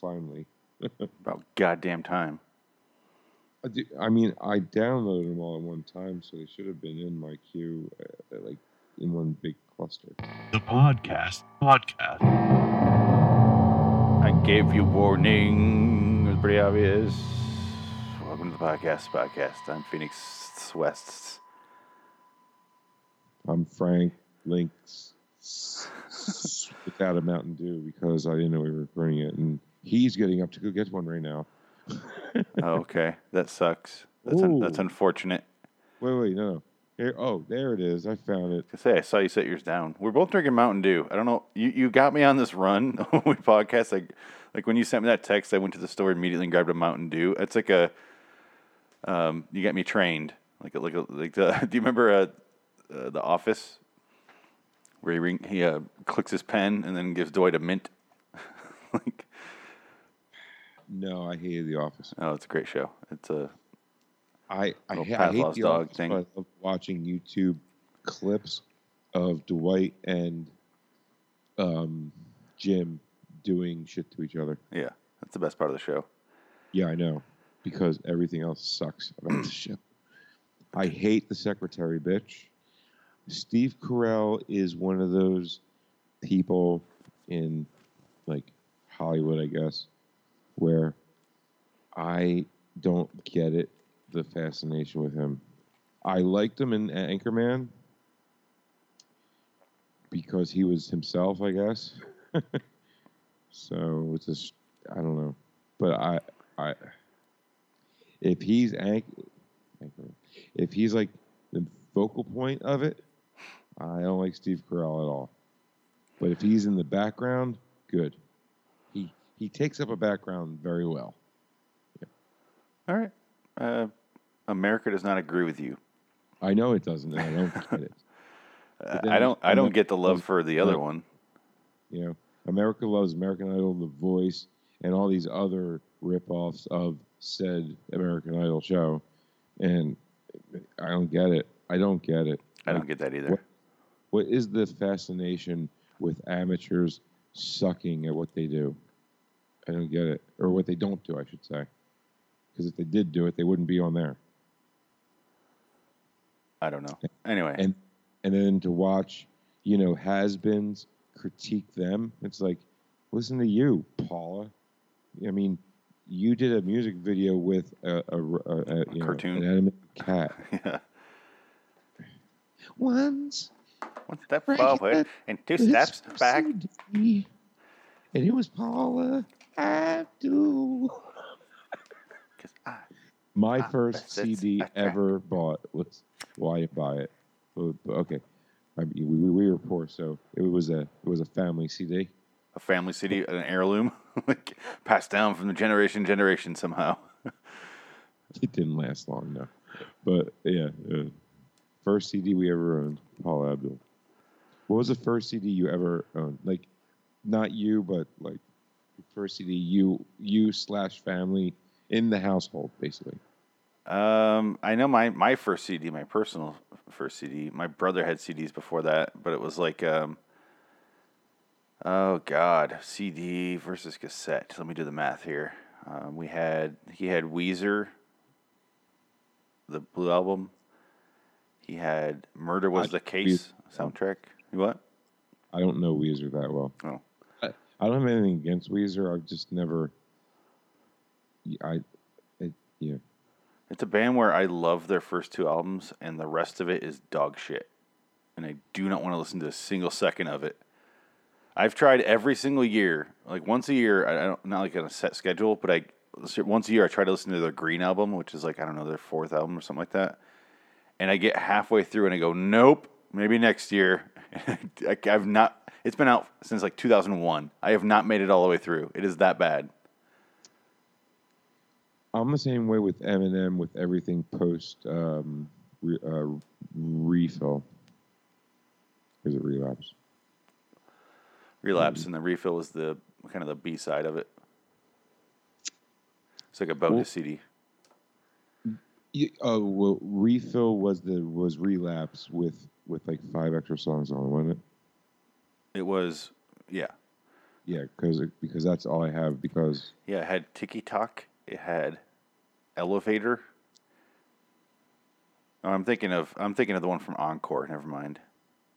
finally. About goddamn time. I, do, I mean, I downloaded them all at one time, so they should have been in my queue, uh, like in one big cluster. The podcast. Podcast. I gave you warning. It was pretty obvious. Welcome to the podcast. Podcast. I'm Phoenix West. I'm Frank Links without a Mountain Dew because I didn't know we were recording it, and he's getting up to go get one right now. Oh, okay, that sucks. That's un- that's unfortunate. Wait, wait, no. Here, oh, there it is. I found it. I say I saw you set yours down. We're both drinking Mountain Dew. I don't know. You you got me on this run when we podcast. Like like when you sent me that text, I went to the store immediately and grabbed a Mountain Dew. It's like a um. You got me trained. Like a, like a, like the. Do you remember uh, uh the Office where he ring, he uh, clicks his pen and then gives Dwight a mint? No, I hated The Office. oh, it's a great show. It's a I I, ha- I hate The dog Office, thing. I love watching YouTube clips of Dwight and um, Jim doing shit to each other. yeah. That's the best part of the show. Yeah, I know, because everything else sucks about the show. I hate the secretary bitch. Steve Carell is one of those people in like Hollywood, I guess, where I don't get it, the fascination with him. I liked him in Anchorman because he was himself, I guess. so it's just, I don't know. But I, I, if he's anch- Anchorman, if he's like the focal point of it, I don't like Steve Carell at all. But if he's in the background, good. He takes up a background very well. All right. Uh, America does not agree with you. I know it doesn't, and I don't get it. I don't. I don't get the love for the other one. You know, America loves American Idol, The Voice, and all these other rip-offs of said American Idol show, and I don't get it. I don't get it. I don't get that either. What- What is the fascination with amateurs sucking at what they do? I don't get it, or what they don't do, I should say. Because if they did do it, they wouldn't be on there. I don't know. Anyway, and and then to watch, you know, has-beens critique them. It's like, listen to you, Paula. I mean, you did a music video with a, a, a, a, you know, cartoon. an animated cat. yeah. Once, One step forward and two steps back. And it was Paula Abdul. 'Cause I- My Ah, first that's- that's CD ever bought was Why you Buy It. But- but Okay, I mean, we, we were poor, so it was a it was a family CD. a family CD, an heirloom, like passed down from the generation to generation somehow. It didn't last long, no. But yeah, uh, first CD we ever owned, Paula Abdul. What was the first CD you ever owned? Like, not you, but like CD you you slash family in the household, basically. Um, I know my my first CD, my personal first CD. My brother had CDs before that, but it was like, um, oh god, CD versus cassette. Let me do the math here. Um, we had he had Weezer, the Blue Album. He had Murder Was I- the Case soundtrack. You what? I don't know Weezer that well. Oh. I, don't have anything against Weezer. I've just never. I, it, yeah. It's a band where I love their first two albums, and the rest of it is dog shit. And I do not want to listen to a single second of it. I've tried every single year, like once a year. I don't not like on a set schedule, but I once a year I try to listen to their Green album, which is like I don't know their fourth album or something like that. And I get halfway through and I go, nope, maybe next year. I've not. It's been out since like 2001. I have not made it all the way through. It is that bad. I'm the same way with Eminem with everything post um, re, uh, refill. Is it relapse? Relapse and the refill was the kind of the B side of it. It's like a bonus Well- CD. Yeah, oh well, refill was the was relapse with with like five extra songs on, wasn't it? It was, yeah. Yeah, because because that's all I have. Because Yeah, it had Tiki Talk. It had Elevator. Oh, I'm thinking of I'm thinking of the one from Encore. Never mind.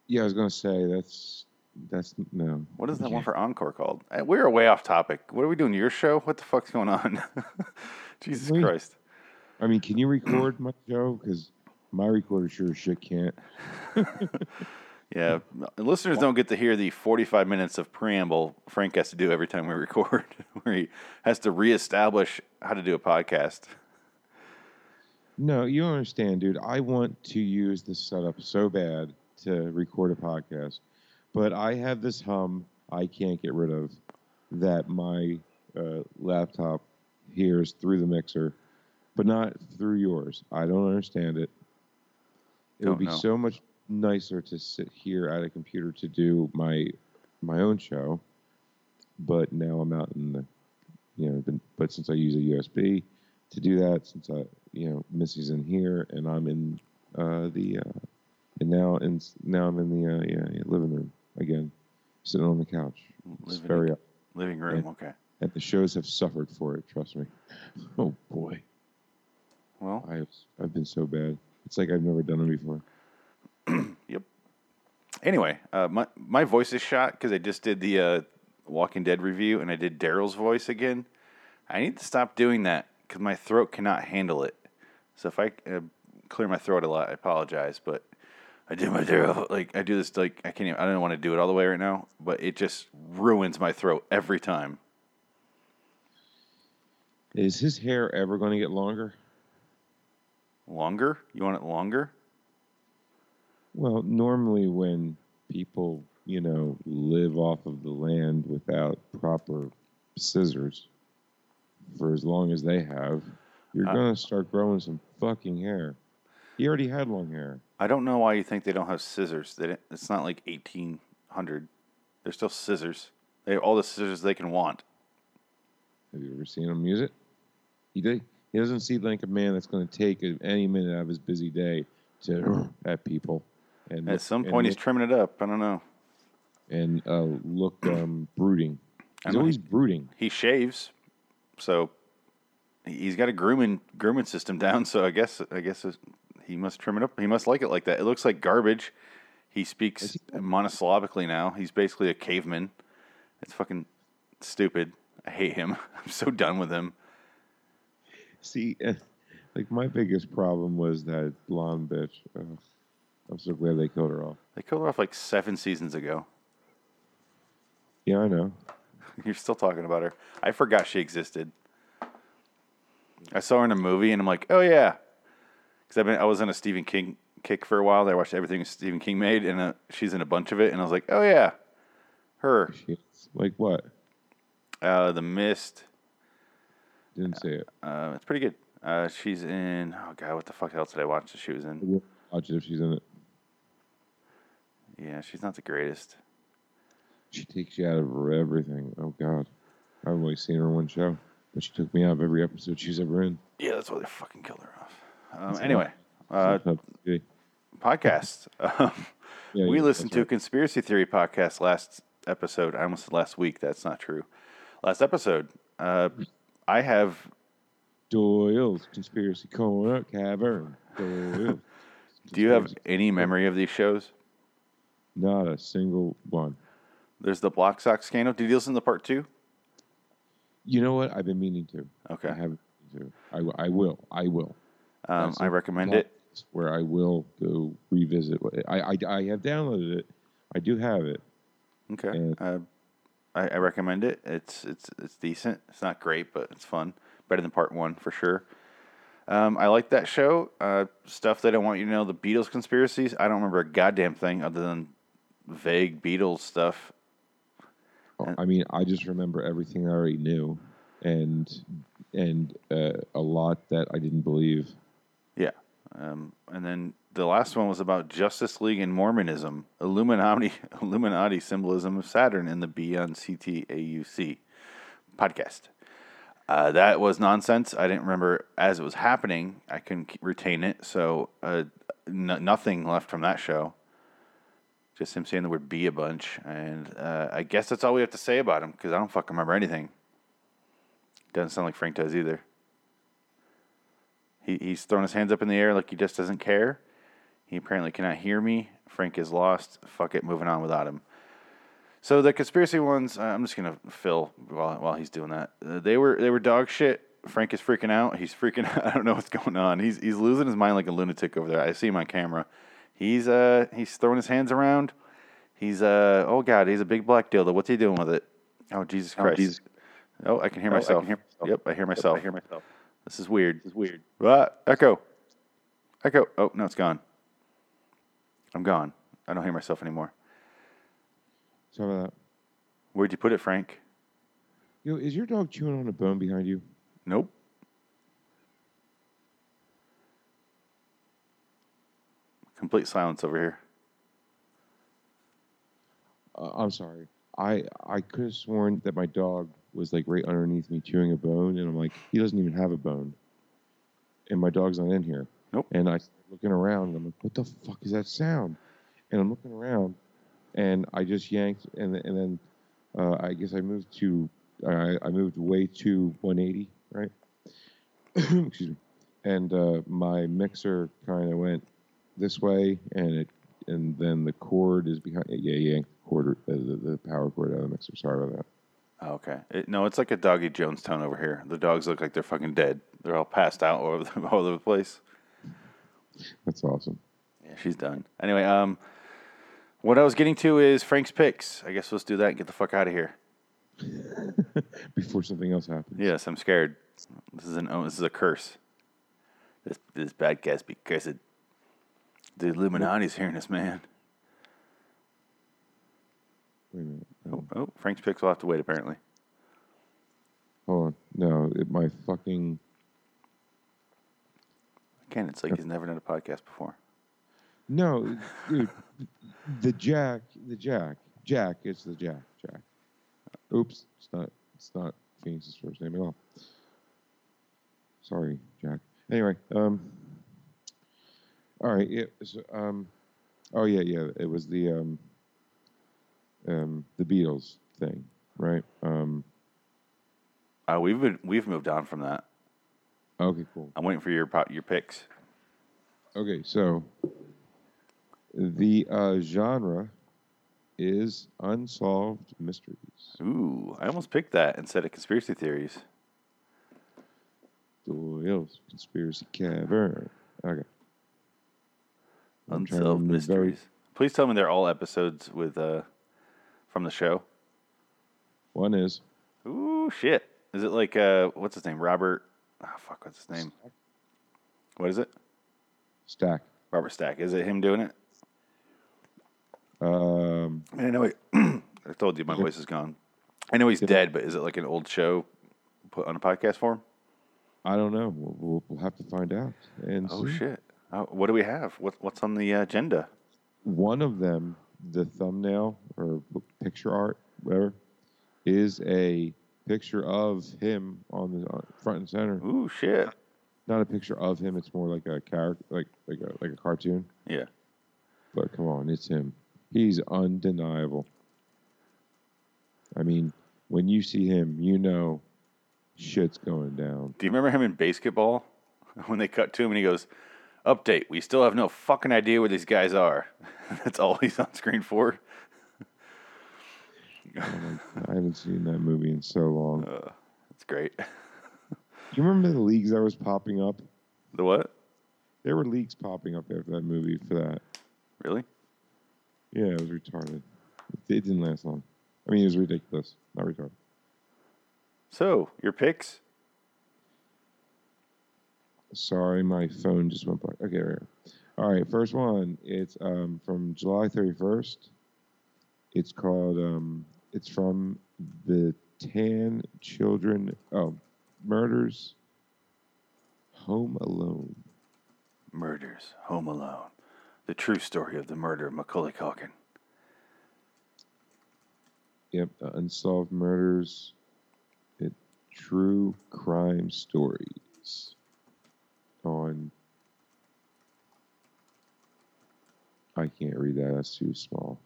yeah, I was gonna say that's that's no. What is that Okay. one for Encore called? Uh, We are way off topic. What are we doing? Your show? What the fuck's going on? Jesus We- Christ! I mean, can you record my show? Because my recorder sure as shit can't. Yeah, listeners don't get to hear the 45 minutes of preamble Frank has to do every time we record, where he has to reestablish how to do a podcast. No, you don't understand, dude. I want to use this setup so bad to record a podcast, but I have this hum I can't get rid of that my uh, laptop hears through the mixer, but not through yours. I don't understand it. It Don't would be know. so much nicer to sit here at a computer to do my my own show, but now I'm out in the, you know, been, but since I use a USB to do that, since I, you know, Missy's in here and I'm in uh, the, uh, and now and now I'm in the uh, yeah, yeah, living room again, sitting on the couch. Living very up. Living room, Yeah. okay. And the shows have suffered for it. Trust me. Oh boy, Well, I have I've been so bad. It's like I've never done it before. Anyway, uh, my my voice is shot because I just did the uh, Walking Dead review and I did Daryl's voice again. I need to stop doing that because my throat cannot handle it. So if I uh, clear my throat a lot, I apologize. But I do my Daryl like I do this like I can't. Even, I don't want to do it all the way right now, but it just ruins my throat every time. Is his hair ever going to get longer? Longer? You want it longer? Well, normally when people, you know, live off of the land without proper scissors for as long as they have, you're Uh, going to start growing some fucking hair. He already had long hair. I don't know why you think they don't have scissors. They it's not like eighteen hundred. They're still scissors. They have all the scissors they can want. Have you ever seen him use it? He did. He doesn't seem like a man that's going to take any minute out of his busy day to at people. And At look- some point, he's look- trimming it up. I don't know. and uh, look um, brooding. He's always he- brooding. He shaves, so he- he's got a grooming grooming system down. So I guess I guess he must trim it up. He must like it like that. It looks like garbage. He speaks he- monosyllabically now. He's basically a caveman. It's fucking stupid. I hate him. I'm so done with him. See, like my biggest problem was that blonde bitch. I'm so glad they killed her off. They killed her off like seven seasons ago. Yeah, I know. You're still talking about her. I forgot she existed. I saw her in a movie, and I'm like, oh yeah, because I've been I was on a Stephen King kick for a while. I watched everything Stephen King made, and uh, she's in a bunch of it, and I was like, oh yeah, her. She, like what? Uh, the Mist. Didn't say it. Uh, it's pretty good. Uh, she's in. Oh god, what the fuck else did I watch that she was in? will watch it if she's in it. Yeah, she's not the greatest. She takes you out of everything. Oh God, I've only seen her in one show, but she took me out of every episode she's ever in. Yeah, that's why they fucking killed her off. Um, anyway, uh, podcast. Um, Yeah, we yeah, listened to a conspiracy theory podcast last episode. I almost said last week. That's not true. Last episode. Uh, I have. Doyle's conspiracy corner cavern. Doyle's Do you have any memory of these shows? Not a single one. There's the Block Sock scandal. Did you listen to part two? You know what? I've been meaning to. Okay. I haven't. To. I, I will. I will. Um, I recommend it. Where I will go revisit. I, I, I have downloaded it. I do have it. Okay. and- Uh, I, I recommend it. It's it's it's decent. It's not great, but it's fun. Better than part one for sure. Um, I like that show. Uh, stuff that I want you to know: the Beatles conspiracies. I don't remember a goddamn thing other than vague Beatles stuff. I mean, I just remember everything I already knew, and and uh, a lot that I didn't believe. Yeah. Um, and then the last one was about Justice League and Mormonism, Illuminati, Illuminati symbolism of Saturn in the Beyond CTAUC podcast. Uh, that was nonsense. I didn't remember as it was happening. I couldn't retain it, so uh, n- nothing left from that show. Just him saying the word "be" a bunch, and uh, I guess that's all we have to say about him because I don't fucking remember anything. Doesn't sound like Frank does either. He he's throwing his hands up in the air like he just doesn't care. He apparently cannot hear me. Frank is lost. Fuck it, moving on without him. So the conspiracy ones, uh, I'm just gonna fill while while he's doing that. Uh, they were they were dog shit. Frank is freaking out. He's freaking out. I don't know what's going on. He's he's losing his mind like a lunatic over there. I see him on camera. He's uh he's throwing his hands around. He's uh oh god, he's a big black dildo. What's he doing with it? Oh Jesus Christ! Jesus. Oh, I can hear Oh, I myself. can hear myself. Yep, I hear myself. I hear myself. This is weird. This is weird. Ah, echo. Echo. Oh no, it's gone. I'm gone. I don't hear myself anymore. Sorry about that. Where'd you put it, Frank? Yo, is your dog chewing on a bone behind you? Nope. Complete silence over here. Uh, I'm sorry. I I could have sworn that my dog was like right underneath me chewing a bone, and I'm like, he doesn't even have a bone, and my dog's not in here. Nope. And I looking around, and I'm like, what the fuck is that sound? And I'm looking around, and I just yanked, and and then uh, I guess I moved to I, I moved way to 180, right? Excuse me. And uh, my mixer kind of went this way, and it and then the cord is behind. Yeah, yeah, cord, uh, the, the power cord out of the mixer. Sorry about that. Oh, okay. It, no, it's like a doggy Jonestown over here. The dogs look like they're fucking dead. They're all passed out all over the, all over the place. That's awesome. Yeah, she's done. Anyway, um, what I was getting to is Frank's picks. I guess let's do that and get the fuck out of here. Before something else happens. Yes, I'm scared. This is an oh, this is a curse. This this podcast because it, the Illuminati's hearing us, man. Wait a minute. Oh, oh, Frank's picks will have to wait apparently. Hold on. No, it, my fucking. Again, it's like he's never done a podcast before. No, dude. the Jack, the Jack, Jack. It's the Jack, Jack. Oops, it's not. It's not Phoenix's first name at all. Sorry, Jack. Anyway, um. All right. It was, um. Oh yeah, yeah. It was the um. Um, the Beatles thing, right? Um. Uh, we've been, we've moved on from that. Okay, cool. I'm waiting for your po- your picks. Okay, so the uh, genre is unsolved mysteries. Ooh, I almost picked that instead of conspiracy theories. Doyle's Conspiracy Cavern. Okay. I'm trying to Unsolved remember very- mysteries. Please tell me they're all episodes with uh from the show. One is Ooh, shit. Is it like uh what's his name? Robert Oh fuck, what's his name? What is it? Stack. Robert Stack. Is it him doing it? Um, I know he, I told you my voice is gone. I know he's dead, but is it like an old show put on a podcast form? I don't know. We'll, we'll, we'll have to find out. And Oh see. shit. Oh, what do we have? What what's on the agenda? One of them, the thumbnail or picture art, whatever, is a picture of him on the uh, front and center. Ooh shit. Not a picture of him. It's more like a character, like like a like a cartoon. Yeah. But come on, it's him. He's undeniable. I mean, when you see him, you know shit's going down. Do you remember him in basketball when they cut to him and he goes, "Update: We still have no fucking idea where these guys are." That's all he's on screen for. I haven't seen that movie in so long. Uh, that's great. Do you remember the leagues that was popping up? The what? There were leagues popping up after that movie for that. Really? Yeah, it was retarded. It didn't last long. I mean, it was ridiculous. Not retarded. So your picks? Sorry, my phone just went black. Okay, right. All right, first one. It's um, from July 31st. It's called, um, it's from the Tan Children, oh, Murders Home Alone. Murders, Home Alone, the true story of the murder of Macaulay Culkin. Yep, uh, Unsolved Murders, it, True Crime Stories on. I can't read that. That's too small.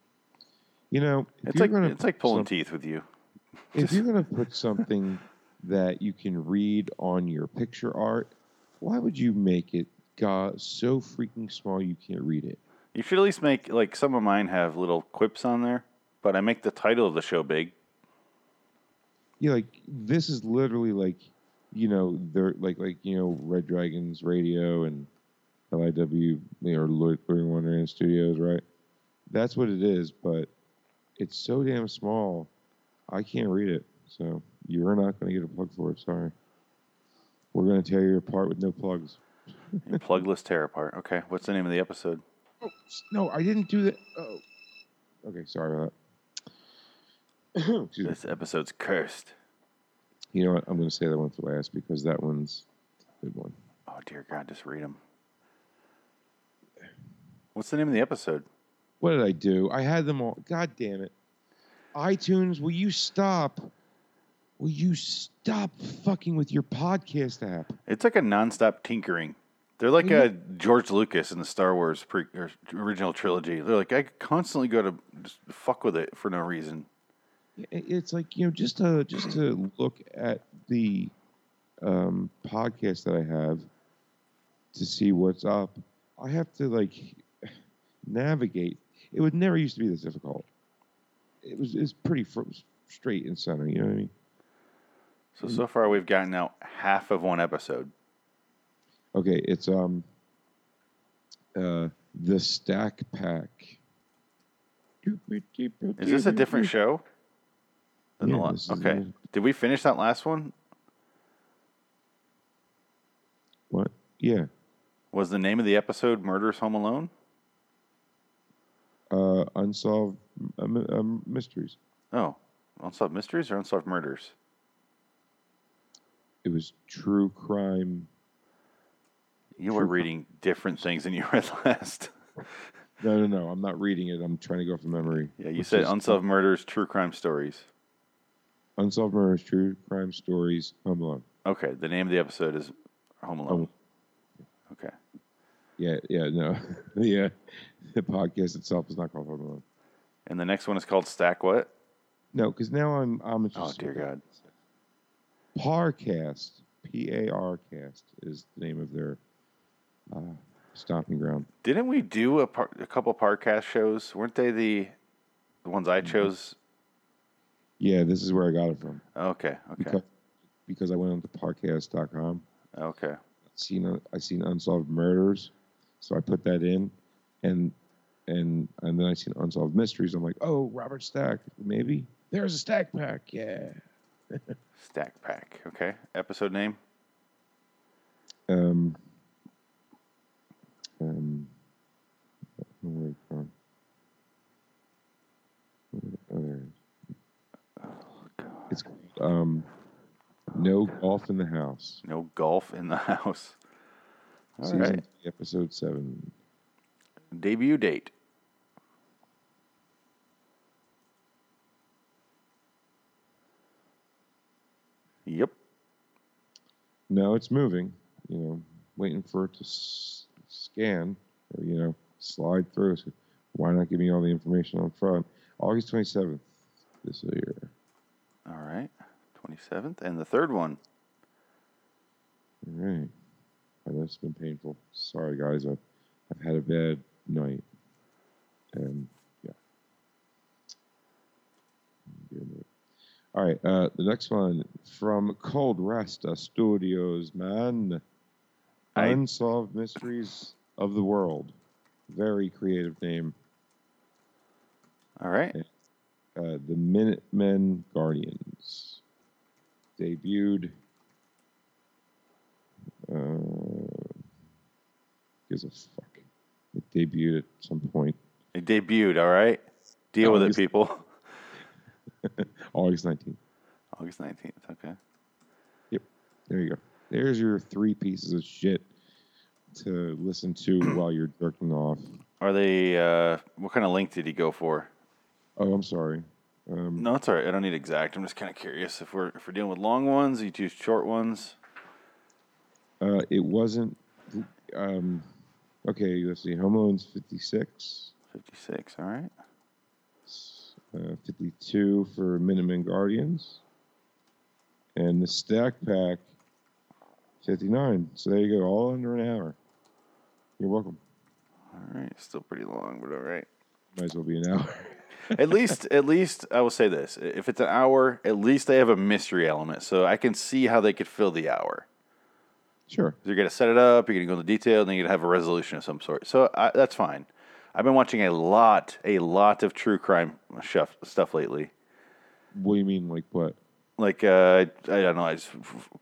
You know, It's like gonna it's like pulling teeth with you. if you're going to put something that you can read on your picture art, why would you make it God so freaking small you can't read it? You should at least make like some of mine have little quips on there, but I make the title of the show big. Yeah, like this is literally like, you know, they're like like you know Red Dragons Radio and LIW or Clearing Wonderland Studios, right? That's what it is, but it's so damn small, I can't read it. So you're not going to get a plug for it. Sorry. We're going to tear you apart with no plugs. Plugless tear apart. Okay, what's the name of the episode? Oh no, I didn't do that. Oh, okay, sorry about that. This episode's cursed. You know what? I'm going to say that one for last because that one's a good one. Oh dear God, just read them. What's the name of the episode? What did I do? I had them all. God damn it. iTunes, will you stop? Will you stop fucking with your podcast app? It's like a nonstop tinkering. They're like uh, George Lucas in the Star Wars pre- or original trilogy. They're like I constantly go to just fuck with it for no reason. It's like you know, just to just to look at the um, podcast that I have to see what's up. I have to like navigate. It would never used to be this difficult. It was it's pretty fr- straight and center. You know what I mean? So so far we've gotten out half of one episode. Okay, it's um uh the Stack Pack. Is this a different show? Than the Yeah, la- this is okay. the- Did we finish that last one? What? Yeah. Was the name of the episode "Murders Home Alone"? Uh, unsolved uh, um, mysteries. Oh, unsolved mysteries or unsolved murders? It was true crime. You were True. reading different things than you read last. No, no, no. I'm not reading it. I'm trying to go from memory. yeah, you said unsolved murders, true crime stories. Unsolved murders, true crime stories, Home Alone. Okay, the name of the episode is Home Alone. Okay. Yeah, yeah, no, yeah. The podcast itself is not called Home Alone. And the next one is called Stack What? No, because now I'm I'm Oh just dear God. Parcast, P A R cast is the name of their uh, stomping ground. Didn't we do a, par- a couple podcast shows? Weren't they the the ones I chose? Yeah, this is where I got it from. Okay, okay, Because, because I went on to parcast.com. okay. Seen I seen unsolved murders, so I put that in, and and and then I seen unsolved mysteries. I'm like, oh, Robert Stack, maybe there's a Stack Pack. Yeah. Stack Pack. Okay. Episode name? Um. Where is it from? Oh, there it is. It's called, um, No Golf in the House. No golf in the house. All season right. three, episode seven. Debut date. Yep. No, it's moving. You know, waiting for it to s- scan or you know slide through. So why not give me all the information on front? August twenty seventh this year. All right. 27th. And the third one. All right. I know it's been painful. Sorry, guys. I've, I've had a bad night. And yeah. All right. Uh, the next one from Cold Rest Studios, man. I- Unsolved Mysteries of the World. Very creative name. All right. Uh, the Minutemen Guardians. Debuted. Uh, gives a fuck. It debuted at some point. It debuted. All right. Deal with it, people. August 19th. August 19th. Okay. Yep. There you go. There's your three pieces of shit to listen to while you're jerking off. Are they, uh, what kind of length did he go for? Oh, I'm sorry. Um, No, it's all right. I don't need exact. I'm just kind of curious if we're if we're dealing with long ones, you choose short ones. uh, it wasn't. Um, okay, let's see. Home Alone's 56. 56. All right. uh, 52 for Minutemen Guardians, and the Stack Pack 59. So there you go, all under an hour. You're welcome. All right, still pretty long, but all right. Might as well be an hour. at least, at least I will say this: if it's an hour, at least they have a mystery element, so I can see how they could fill the hour. sure. You're gonna set it up, you're gonna go into detail, and then you're gonna have a resolution of some sort. So I, that's fine. I've been watching a lot, a lot of true crime stuff stuff lately. What do you mean, like what? Like uh, I don't know, I just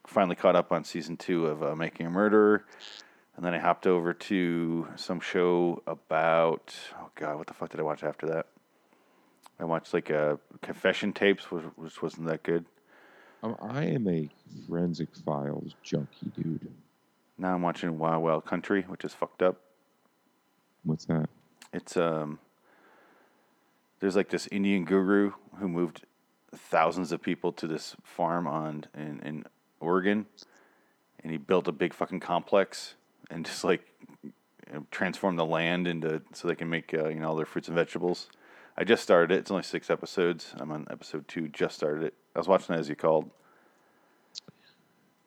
finally caught up on season two of uh, Making a Murderer, and then I hopped over to some show about oh god, what the fuck did I watch after that? I watched like uh, confession tapes, which, which wasn't that good. Um, I am a forensic files junkie, dude. Now I'm watching Wild Wild Country, which is fucked up. What's that? It's um there's like this Indian guru who moved thousands of people to this farm on in, in Oregon and he built a big fucking complex and just like you know, transformed the land into so they can make uh, you know all their fruits and vegetables. I just started it. It's only 6 episodes. I'm on episode 2. Just started it. I was watching it as you called.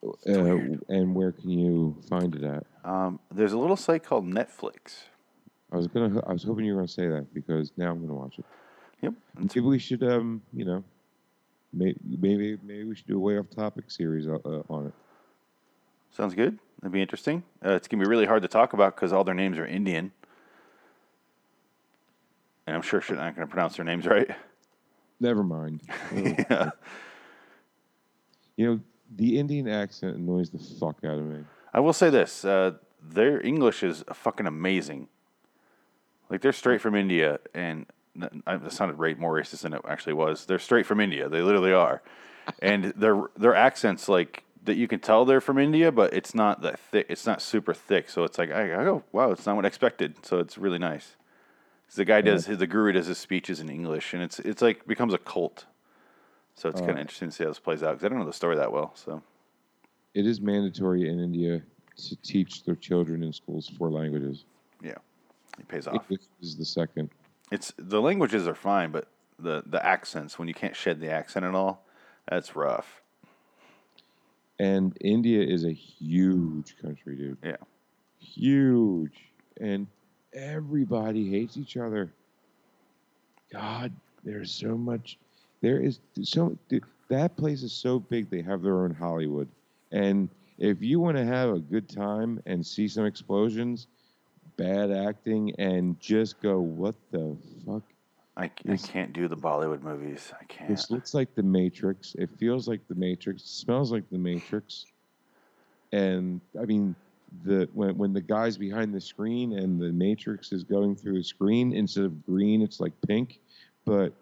Uh, and where can you find it at? Um, there's a little site called Netflix. I was gonna. I was hoping you were gonna say that because now I'm gonna watch it. Yep. Maybe we should, um, you know, maybe maybe maybe we should do a way off topic series uh, uh, on it. Sounds good. That'd be interesting. Uh, it's gonna be really hard to talk about because all their names are Indian, and I'm sure shit not gonna pronounce their names right. Never mind. yeah. You know, the Indian accent annoys the fuck out of me. I will say this: uh, their English is fucking amazing. Like they're straight from India, and that sounded right more racist than it actually was. They're straight from India. They literally are, and their their accents like that you can tell they're from India, but it's not that thick. It's not super thick, so it's like I, I go, wow, it's not what I expected. So it's really nice. The guy does his, the guru does his speeches in English, and it's it's like becomes a cult. So it's kind of interesting to see how this plays out because I don't know the story that well. So It is mandatory in India to teach their children in schools four languages. yeah, it pays off. English is the second. It's the languages are fine, but the the accents when you can't shed the accent at all, that's rough. And India is a huge country, dude. Yeah. Huge. And everybody hates each other. God, there's so much. There is so. That place is so big, they have their own Hollywood. And if you want to have a good time and see some explosions, bad acting, and just go, what the fuck? I, I can't do the Bollywood movies. I can't. This looks like the Matrix. It feels like the Matrix. It smells like the Matrix. And I mean, the when when the guy's behind the screen and the Matrix is going through the screen instead of green, it's like pink. But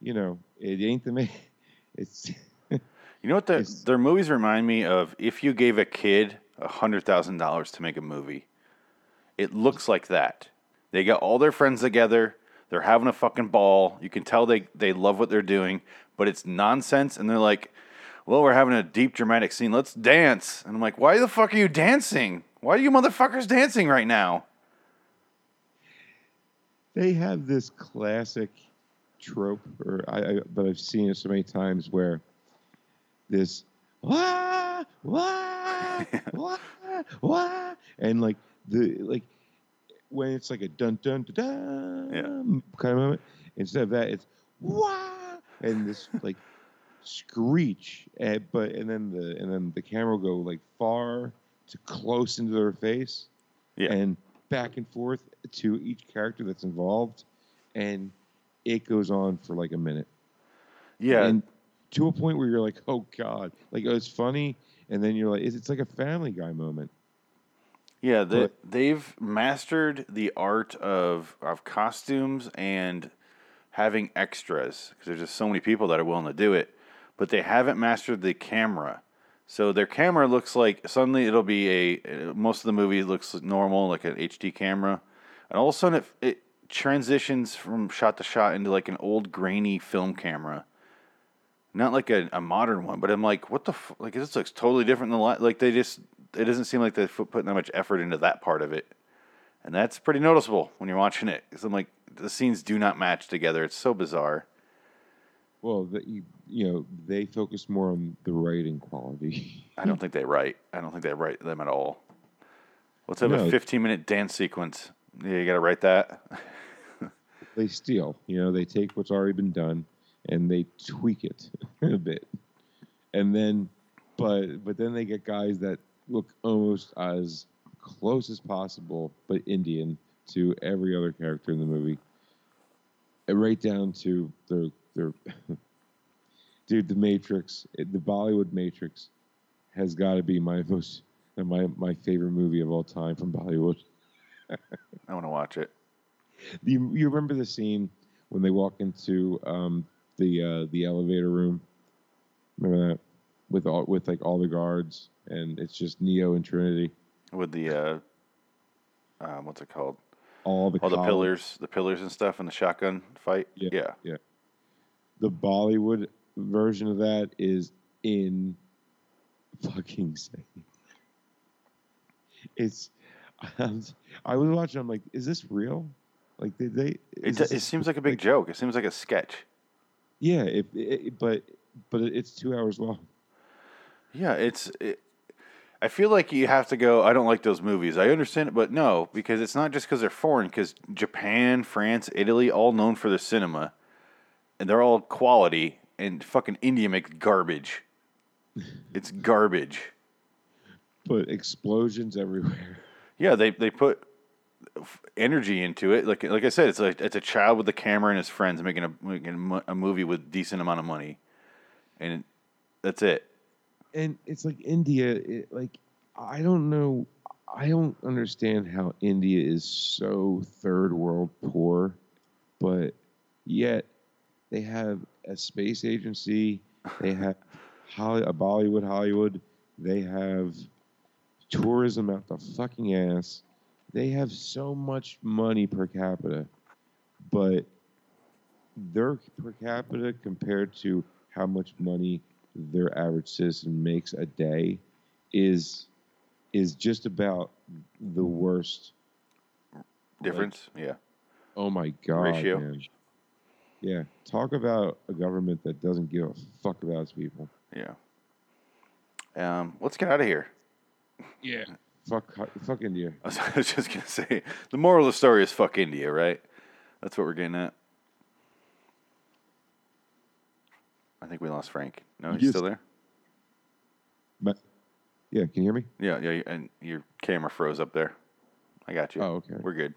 you know, it ain't the ma- It's You know what? The, their movies remind me of if you gave a kid a hundred thousand dollars to make a movie. It looks like that. They got all their friends together. They're having a fucking ball. You can tell they they love what they're doing, but it's nonsense. And they're like, "Well, we're having a deep dramatic scene. Let's dance." And I'm like, "Why the fuck are you dancing? Why are you motherfuckers dancing right now?" they have this classic trope, or I, I but I've seen it so many times where this wah wah wah wah, and like the like when it's like a dun dun dun dun kind of moment. Instead of that, it's wah and this like screech, and, but and then the and then the camera will go like far to close into their face Yeah. and back and forth to each character that's involved, and it goes on for like a minute. Yeah, and to a point where you're like, oh god, like oh, it's funny, and then you're like, it's, it's like a Family Guy moment. Yeah, the, But- they've mastered the art of of costumes and having extras because there's just so many people that are willing to do it, but they haven't mastered the camera. So their camera looks like suddenly it'll be a most of the movie looks normal like an HD camera, and all of a sudden it, it transitions from shot to shot into like an old grainy film camera. Not like a, a modern one, but I'm like, what the f-? like? This looks totally different than the li- like they just. It doesn't seem like they're putting that much effort into that part of it, and that's pretty noticeable when you're watching it. Because I'm like, the scenes do not match together. It's so bizarre. Well, the, you, you know, they focus more on the writing quality. I don't think they write. I don't think they write them at all. Let's have No. a 15 minute dance sequence. Yeah, you got to write that. they steal. You know, they take what's already been done and they tweak it a bit, and then, but but then they get guys that look almost as close as possible, but Indian to every other character in the movie, and right down to their their. Dude, the Matrix, the Bollywood Matrix, has got to be my most my my favorite movie of all time from Bollywood. I want to watch it. You, you remember the scene when they walk into um, the uh, the elevator room? Remember that with all with like all the guards and it's just Neo and Trinity, With the, uh, um, what's it called? all the All the pillars, the pillars and stuff, and the shotgun fight. Yeah. yeah. The Bollywood version of that is in fucking insane. It's I was watching. I'm like, is this real? Like, did they? It, this- it seems like a big joke. It seems like a sketch. yeah. If it, but but it's two hours long. Yeah, it's. It, I feel like you have to go. I don't like those movies. I understand it, but no, because it's not just because they're foreign. Because Japan, France, Italy, all known for their cinema, and they're all quality. And fucking India makes garbage. It's garbage. But explosions everywhere. Yeah, they they put energy into it. Like like I said, it's like it's a child with a camera and his friends making a making a a movie with decent amount of money, and that's it. and it's like India. It, like I don't know. I don't understand how India is so third world poor, but yet they have a space agency. They have Holly, a Bollywood Hollywood. They have tourism out the fucking ass. They have so much money per capita, but their per capita compared to how much money their average citizen makes a day is is just about the worst. Difference, yeah. Oh my god, Ratio. man. Yeah, talk about a government that doesn't give a fuck about its people. Yeah. Um, let's get out of here. Yeah, fuck, fuck India. I was, I was just gonna say the moral of the story is fuck India, right? That's what we're getting at. I think we lost Frank. No, he's Yes. still there. But yeah, can you hear me? Yeah, yeah, and your camera froze up there. I got you. Oh, okay. We're good.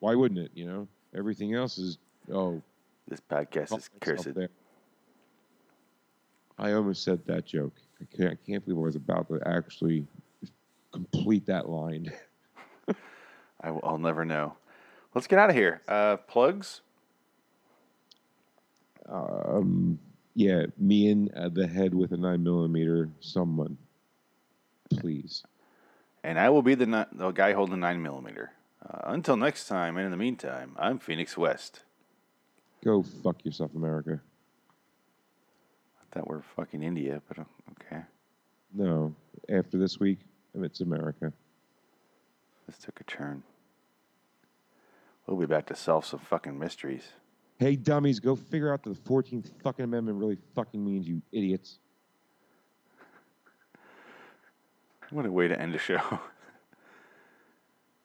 Why wouldn't it? You know, everything else is oh. This podcast oh, is cursed. I almost said that joke. I can't, I can't believe I was about to actually complete that line. I, will- I'll never know. Let's get out of here. Uh, plugs. Um, yeah, me and uh, the head with a nine millimeter. Someone, please. And I will be the, ni- the guy holding nine millimeter. Uh, until next time, and in the meantime, I'm Phoenix West. Go fuck yourself, America. I thought we're fucking India, but uh, okay. No, after this week, it's America. This took a turn. We'll be back to solve some fucking mysteries. Hey, dummies, go figure out that the 14th fucking amendment really fucking means, you idiots. What a way to end a show.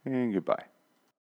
and goodbye.